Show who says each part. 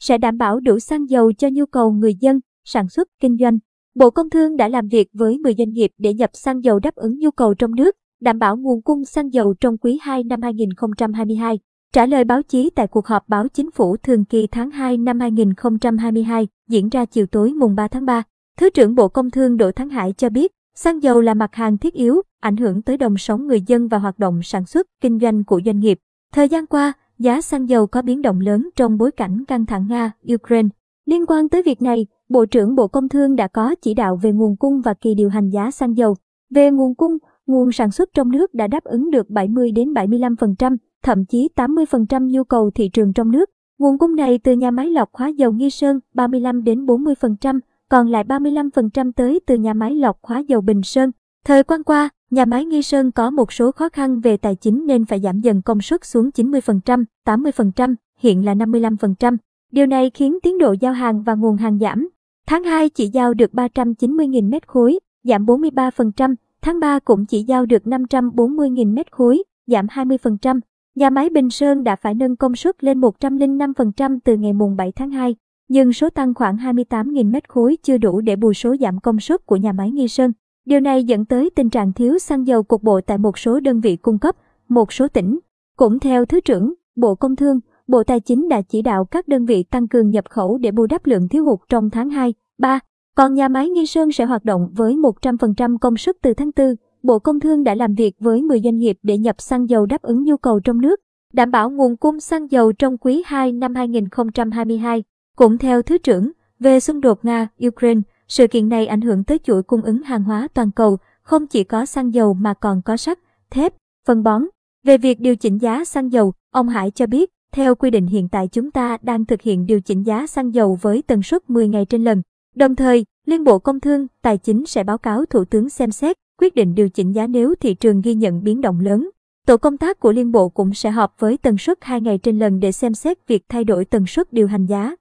Speaker 1: sẽ đảm bảo đủ xăng dầu cho nhu cầu người dân, sản xuất, kinh doanh. Bộ Công Thương đã làm việc với 10 doanh nghiệp để nhập xăng dầu đáp ứng nhu cầu trong nước, đảm bảo nguồn cung xăng dầu trong quý 2 năm 2022. Trả lời báo chí tại cuộc họp báo chính phủ thường kỳ tháng 2 năm 2022 diễn ra chiều tối mùng 3 tháng 3, Thứ trưởng Bộ Công Thương Đỗ Thắng Hải cho biết, xăng dầu là mặt hàng thiết yếu, ảnh hưởng tới đồng sống người dân và hoạt động sản xuất, kinh doanh của doanh nghiệp. Thời gian qua, giá xăng dầu có biến động lớn trong bối cảnh căng thẳng Nga-Ukraine. Liên quan tới việc này, Bộ trưởng Bộ Công Thương đã có chỉ đạo về nguồn cung và kỳ điều hành giá xăng dầu. Về nguồn cung, nguồn sản xuất trong nước đã đáp ứng được 70 đến 75%, thậm chí 80% nhu cầu thị trường trong nước. Nguồn cung này từ nhà máy lọc hóa dầu Nghi Sơn 35 đến 40%, còn lại 35% tới từ nhà máy lọc hóa dầu Bình Sơn. Thời quan qua, nhà máy Nghi Sơn có một số khó khăn về tài chính nên phải giảm dần công suất xuống 90%, 80%, hiện là 55%. Điều này khiến tiến độ giao hàng và nguồn hàng giảm. Tháng 2 chỉ giao được 390.000 mét khối, giảm 43%, tháng 3 cũng chỉ giao được 540.000 mét khối, giảm 20%. Nhà máy Bình Sơn đã phải nâng công suất lên 105% từ ngày mùng 7 tháng 2, nhưng số tăng khoảng 28.000 mét khối chưa đủ để bù số giảm công suất của nhà máy Nghi Sơn. Điều này dẫn tới tình trạng thiếu xăng dầu cục bộ tại một số đơn vị cung cấp, một số tỉnh. Cũng theo Thứ trưởng, Bộ Công Thương, Bộ Tài chính đã chỉ đạo các đơn vị tăng cường nhập khẩu để bù đắp lượng thiếu hụt trong tháng 2, 3. Còn nhà máy Nghi Sơn sẽ hoạt động với 100% công suất từ tháng 4. Bộ Công Thương đã làm việc với 10 doanh nghiệp để nhập xăng dầu đáp ứng nhu cầu trong nước, đảm bảo nguồn cung xăng dầu trong quý 2 năm 2022. Cũng theo Thứ trưởng, về xung đột Nga-Ukraine, sự kiện này ảnh hưởng tới chuỗi cung ứng hàng hóa toàn cầu, không chỉ có xăng dầu mà còn có sắt, thép, phân bón. Về việc điều chỉnh giá xăng dầu, ông Hải cho biết, theo quy định hiện tại chúng ta đang thực hiện điều chỉnh giá xăng dầu với tần suất 10 ngày trên lần. Đồng thời, Liên Bộ Công Thương, Tài chính sẽ báo cáo Thủ tướng xem xét, quyết định điều chỉnh giá nếu thị trường ghi nhận biến động lớn. Tổ công tác của Liên Bộ cũng sẽ họp với tần suất 2 ngày trên lần để xem xét việc thay đổi tần suất điều hành giá.